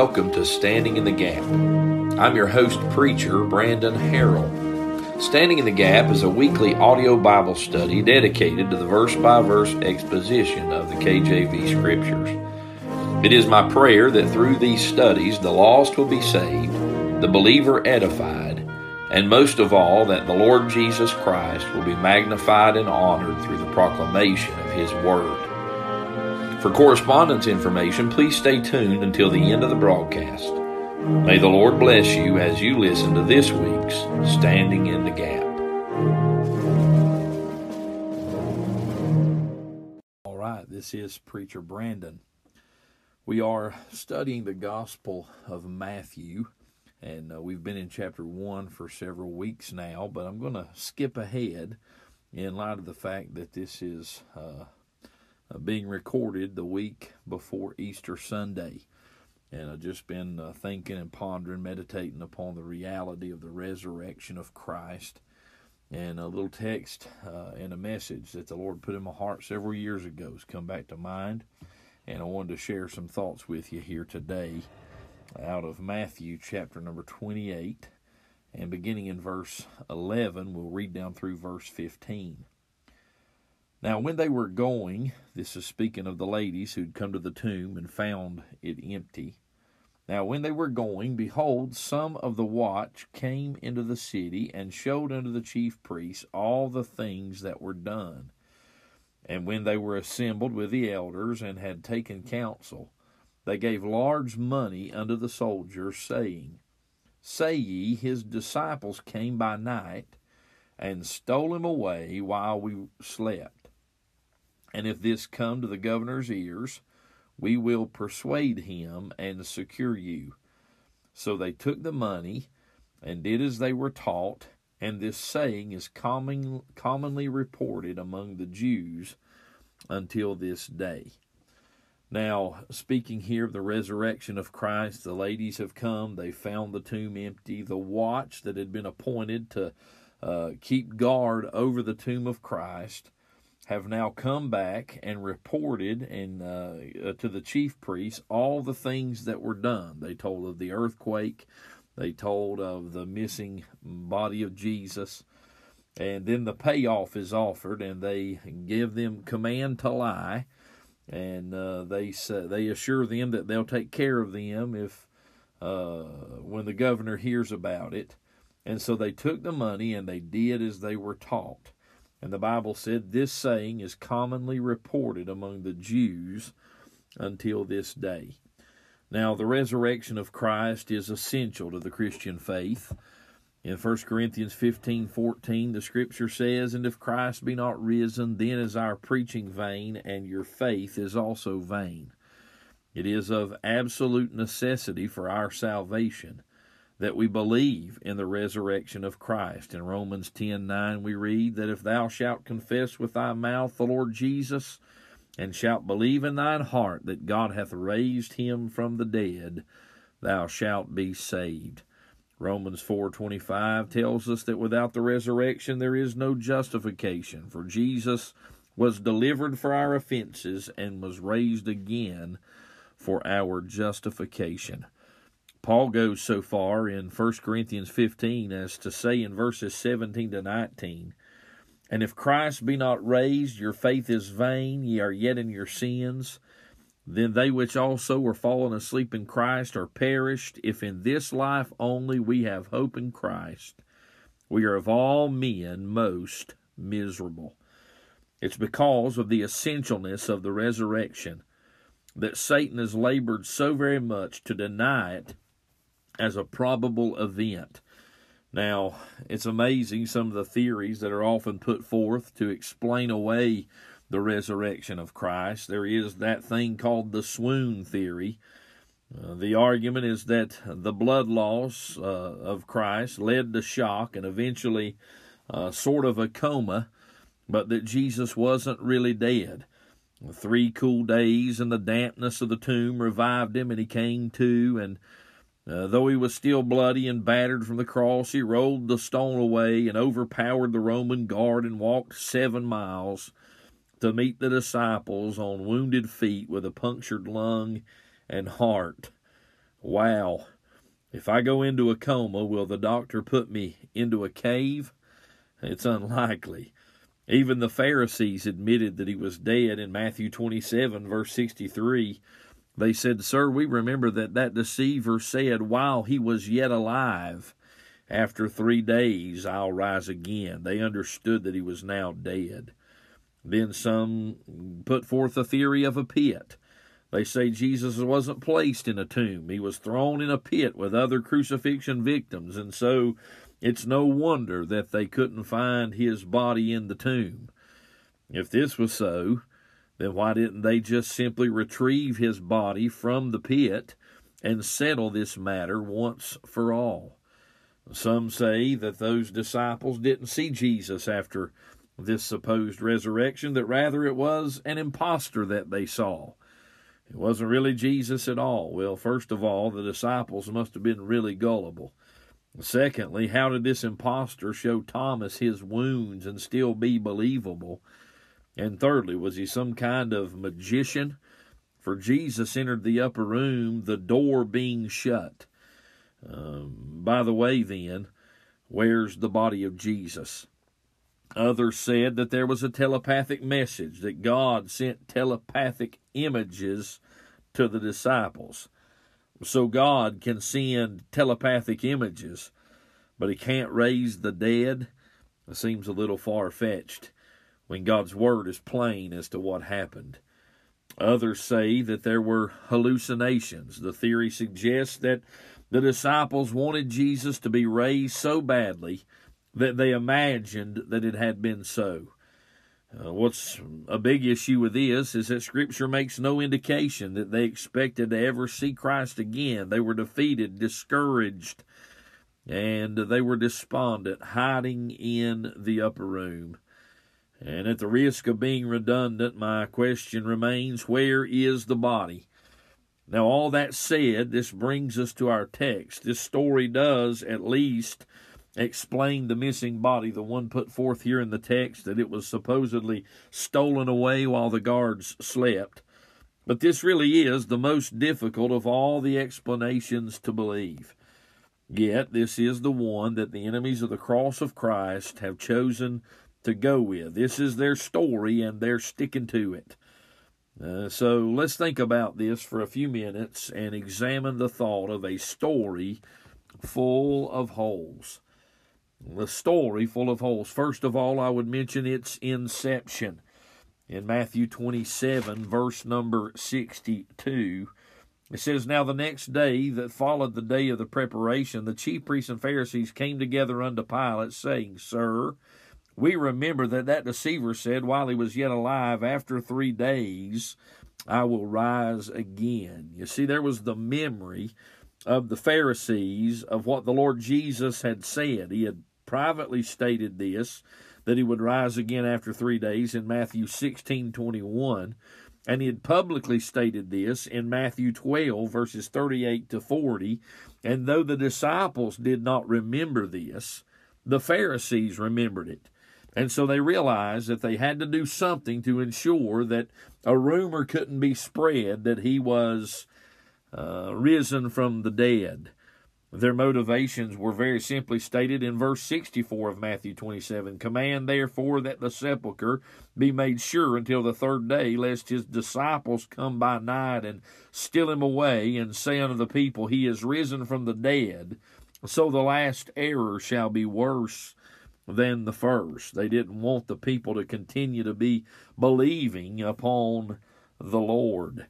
welcome to Standing in the Gap. I'm your host preacher, Brandon Harrell. Standing in the Gap is a weekly audio Bible study dedicated to the verse by verse exposition of the KJV Scriptures. It is my prayer that through these studies the lost will be saved, the believer edified, and most of all that the Lord Jesus Christ will be magnified and honored through the proclamation of His Word. For correspondence information, please stay tuned until the end of the broadcast. May the Lord bless you as you listen to this week's Standing in the Gap. All right, this is Preacher Brandon. We are studying the Gospel of Matthew, and uh, we've been in chapter 1 for several weeks now, but I'm going to skip ahead in light of the fact that this is. Uh, uh, being recorded the week before Easter Sunday. And I've just been uh, thinking and pondering, meditating upon the reality of the resurrection of Christ. And a little text uh, and a message that the Lord put in my heart several years ago has come back to mind. And I wanted to share some thoughts with you here today out of Matthew chapter number 28. And beginning in verse 11, we'll read down through verse 15. Now, when they were going, this is speaking of the ladies who'd come to the tomb and found it empty. Now, when they were going, behold, some of the watch came into the city and showed unto the chief priests all the things that were done. And when they were assembled with the elders and had taken counsel, they gave large money unto the soldiers, saying, Say ye, his disciples came by night and stole him away while we slept. And if this come to the governor's ears, we will persuade him and secure you. So they took the money and did as they were taught, and this saying is common, commonly reported among the Jews until this day. Now, speaking here of the resurrection of Christ, the ladies have come. They found the tomb empty. The watch that had been appointed to uh, keep guard over the tomb of Christ have now come back and reported and uh, uh, to the chief priests all the things that were done. They told of the earthquake, they told of the missing body of Jesus, and then the payoff is offered, and they give them command to lie, and uh, they say, they assure them that they'll take care of them if uh, when the governor hears about it. And so they took the money and they did as they were taught. And the Bible said this saying is commonly reported among the Jews until this day. Now, the resurrection of Christ is essential to the Christian faith. In 1 Corinthians 15 14, the scripture says, And if Christ be not risen, then is our preaching vain, and your faith is also vain. It is of absolute necessity for our salvation that we believe in the resurrection of Christ. In Romans 10:9 we read that if thou shalt confess with thy mouth the Lord Jesus and shalt believe in thine heart that God hath raised him from the dead, thou shalt be saved. Romans 4:25 tells us that without the resurrection there is no justification, for Jesus was delivered for our offenses and was raised again for our justification. Paul goes so far in 1 Corinthians 15 as to say in verses 17 to 19, And if Christ be not raised, your faith is vain, ye are yet in your sins. Then they which also were fallen asleep in Christ are perished. If in this life only we have hope in Christ, we are of all men most miserable. It's because of the essentialness of the resurrection that Satan has labored so very much to deny it as a probable event. Now, it's amazing some of the theories that are often put forth to explain away the resurrection of Christ. There is that thing called the swoon theory. Uh, the argument is that the blood loss uh, of Christ led to shock and eventually uh, sort of a coma, but that Jesus wasn't really dead. Three cool days and the dampness of the tomb revived him, and he came to, and uh, though he was still bloody and battered from the cross, he rolled the stone away and overpowered the Roman guard and walked seven miles to meet the disciples on wounded feet with a punctured lung and heart. Wow. If I go into a coma, will the doctor put me into a cave? It's unlikely. Even the Pharisees admitted that he was dead in Matthew 27, verse 63. They said, Sir, we remember that that deceiver said while he was yet alive, After three days I'll rise again. They understood that he was now dead. Then some put forth a theory of a pit. They say Jesus wasn't placed in a tomb. He was thrown in a pit with other crucifixion victims, and so it's no wonder that they couldn't find his body in the tomb. If this was so, then why didn't they just simply retrieve his body from the pit and settle this matter once for all? Some say that those disciples didn't see Jesus after this supposed resurrection, that rather it was an impostor that they saw. It wasn't really Jesus at all. Well, first of all, the disciples must have been really gullible. Secondly, how did this impostor show Thomas his wounds and still be believable? And thirdly, was he some kind of magician? For Jesus entered the upper room, the door being shut. Um, by the way, then, where's the body of Jesus? Others said that there was a telepathic message, that God sent telepathic images to the disciples. So God can send telepathic images, but He can't raise the dead. It seems a little far fetched when God's Word is plain as to what happened. Others say that there were hallucinations. The theory suggests that the disciples wanted Jesus to be raised so badly that they imagined that it had been so. Uh, what's a big issue with this is that Scripture makes no indication that they expected to ever see Christ again. They were defeated, discouraged, and they were despondent, hiding in the upper room. And at the risk of being redundant, my question remains where is the body? Now, all that said, this brings us to our text. This story does, at least, explain the missing body, the one put forth here in the text that it was supposedly stolen away while the guards slept. But this really is the most difficult of all the explanations to believe. Yet, this is the one that the enemies of the cross of Christ have chosen to go with. This is their story, and they're sticking to it. Uh, so let's think about this for a few minutes and examine the thought of a story full of holes the story full of holes. First of all, I would mention its inception. In Matthew 27, verse number 62, it says, Now the next day that followed the day of the preparation, the chief priests and Pharisees came together unto Pilate, saying, Sir, we remember that that deceiver said while he was yet alive, After three days I will rise again. You see, there was the memory of the Pharisees of what the Lord Jesus had said. He had privately stated this that he would rise again after three days in Matthew 16 21. And he had publicly stated this in Matthew 12, verses 38 to 40. And though the disciples did not remember this, the Pharisees remembered it. And so they realized that they had to do something to ensure that a rumor couldn't be spread that he was uh, risen from the dead. Their motivations were very simply stated in verse 64 of Matthew 27 Command therefore that the sepulchre be made sure until the third day, lest his disciples come by night and steal him away, and say unto the people, He is risen from the dead. So the last error shall be worse than the first. They didn't want the people to continue to be believing upon the Lord.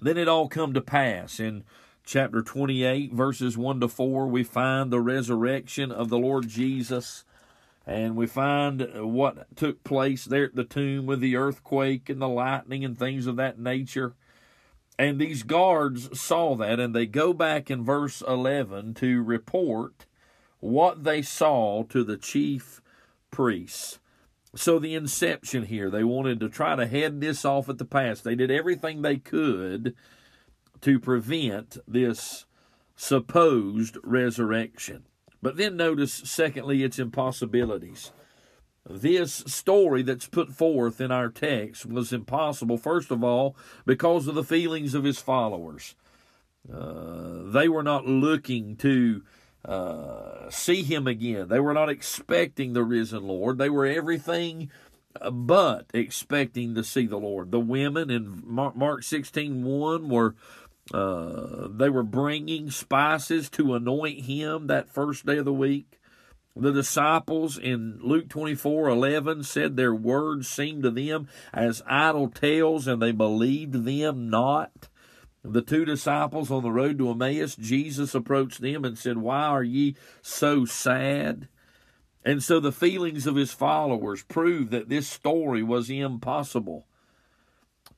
Then it all come to pass in chapter 28, verses 1 to 4, we find the resurrection of the Lord Jesus. And we find what took place there at the tomb with the earthquake and the lightning and things of that nature. And these guards saw that, and they go back in verse 11 to report what they saw to the chief priests. So, the inception here, they wanted to try to head this off at the pass. They did everything they could to prevent this supposed resurrection. But then notice, secondly, its impossibilities. This story that's put forth in our text was impossible, first of all, because of the feelings of his followers. Uh, they were not looking to uh, see him again. They were not expecting the risen Lord. They were everything but expecting to see the Lord. The women in Mark 16 1 were. Uh, they were bringing spices to anoint him that first day of the week. The disciples in Luke 24 11 said their words seemed to them as idle tales, and they believed them not. The two disciples on the road to Emmaus, Jesus approached them and said, Why are ye so sad? And so the feelings of his followers prove that this story was impossible.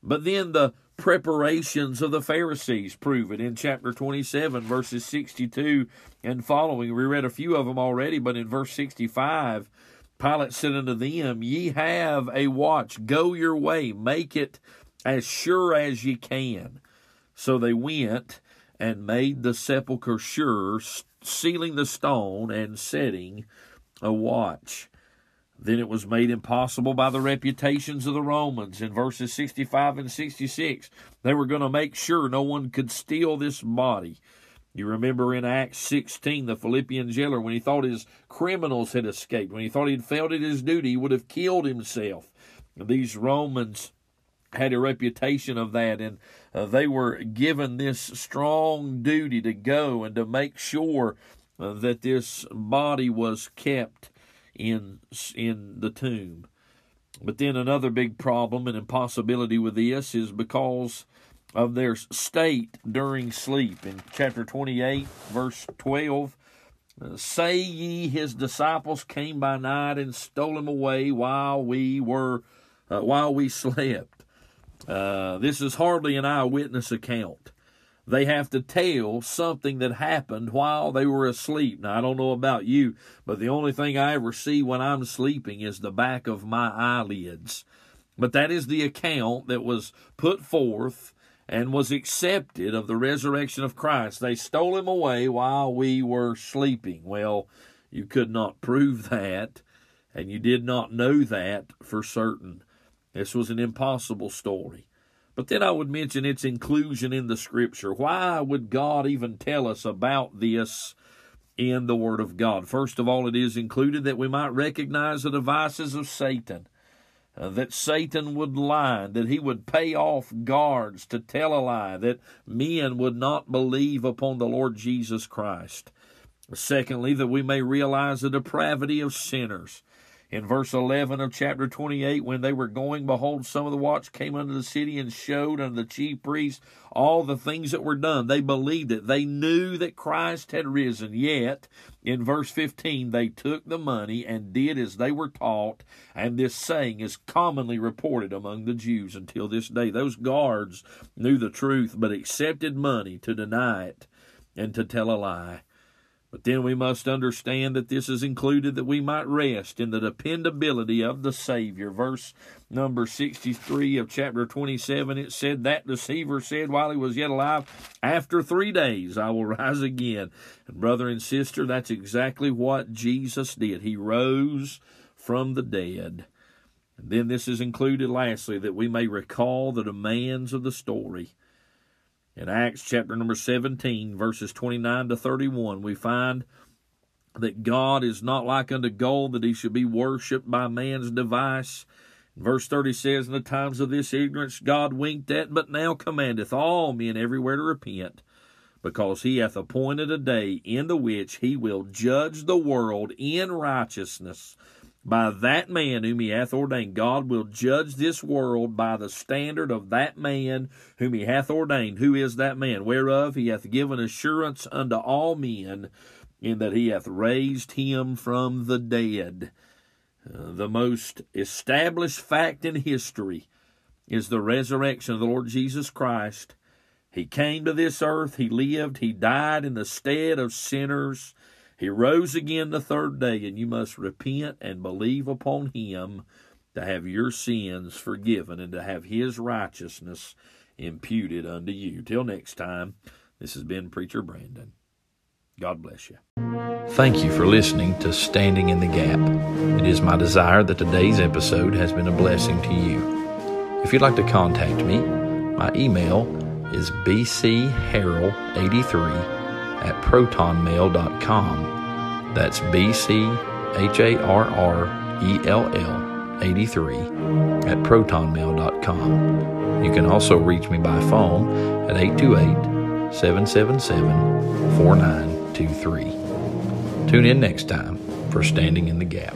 But then the preparations of the Pharisees prove it in chapter 27, verses 62 and following. We read a few of them already, but in verse 65, Pilate said unto them, Ye have a watch, go your way, make it as sure as ye can. So they went and made the sepulchre sure, sealing the stone and setting a watch. Then it was made impossible by the reputations of the Romans in verses 65 and 66. They were going to make sure no one could steal this body. You remember in Acts 16, the Philippian jailer, when he thought his criminals had escaped, when he thought he'd failed at his duty, he would have killed himself. These Romans had a reputation of that, and uh, they were given this strong duty to go and to make sure uh, that this body was kept in in the tomb. But then another big problem and impossibility with this is because of their state during sleep. In chapter 28, verse 12, uh, say ye his disciples came by night and stole him away while we were uh, while we slept. Uh, this is hardly an eyewitness account. They have to tell something that happened while they were asleep. Now, I don't know about you, but the only thing I ever see when I'm sleeping is the back of my eyelids. But that is the account that was put forth and was accepted of the resurrection of Christ. They stole him away while we were sleeping. Well, you could not prove that, and you did not know that for certain. This was an impossible story. But then I would mention its inclusion in the scripture. Why would God even tell us about this in the Word of God? First of all, it is included that we might recognize the devices of Satan. Uh, that Satan would lie, that he would pay off guards to tell a lie, that men would not believe upon the Lord Jesus Christ. Secondly, that we may realize the depravity of sinners. In verse 11 of chapter 28, when they were going, behold, some of the watch came unto the city and showed unto the chief priests all the things that were done. They believed it. They knew that Christ had risen. Yet, in verse 15, they took the money and did as they were taught. And this saying is commonly reported among the Jews until this day. Those guards knew the truth, but accepted money to deny it and to tell a lie. But then we must understand that this is included that we might rest in the dependability of the Savior. Verse number 63 of chapter 27, it said, That deceiver said while he was yet alive, After three days I will rise again. And brother and sister, that's exactly what Jesus did. He rose from the dead. And then this is included lastly that we may recall the demands of the story. In Acts chapter number 17, verses 29 to 31, we find that God is not like unto gold that he should be worshipped by man's device. Verse 30 says, In the times of this ignorance God winked at, but now commandeth all men everywhere to repent, because he hath appointed a day in the which he will judge the world in righteousness by that man whom he hath ordained. God will judge this world by the standard of that man whom he hath ordained. Who is that man? Whereof he hath given assurance unto all men, in that he hath raised him from the dead. Uh, the most established fact in history is the resurrection of the Lord Jesus Christ. He came to this earth, he lived, he died in the stead of sinners he rose again the third day, and you must repent and believe upon him to have your sins forgiven and to have his righteousness imputed unto you. Till next time, this has been Preacher Brandon. God bless you. Thank you for listening to Standing in the Gap. It is my desire that today's episode has been a blessing to you. If you'd like to contact me, my email is bcharrell83 at protonmail.com. That's B-C-H-A-R-R-E-L-L 83 at protonmail.com. You can also reach me by phone at 828 777 4923. Tune in next time for Standing in the Gap.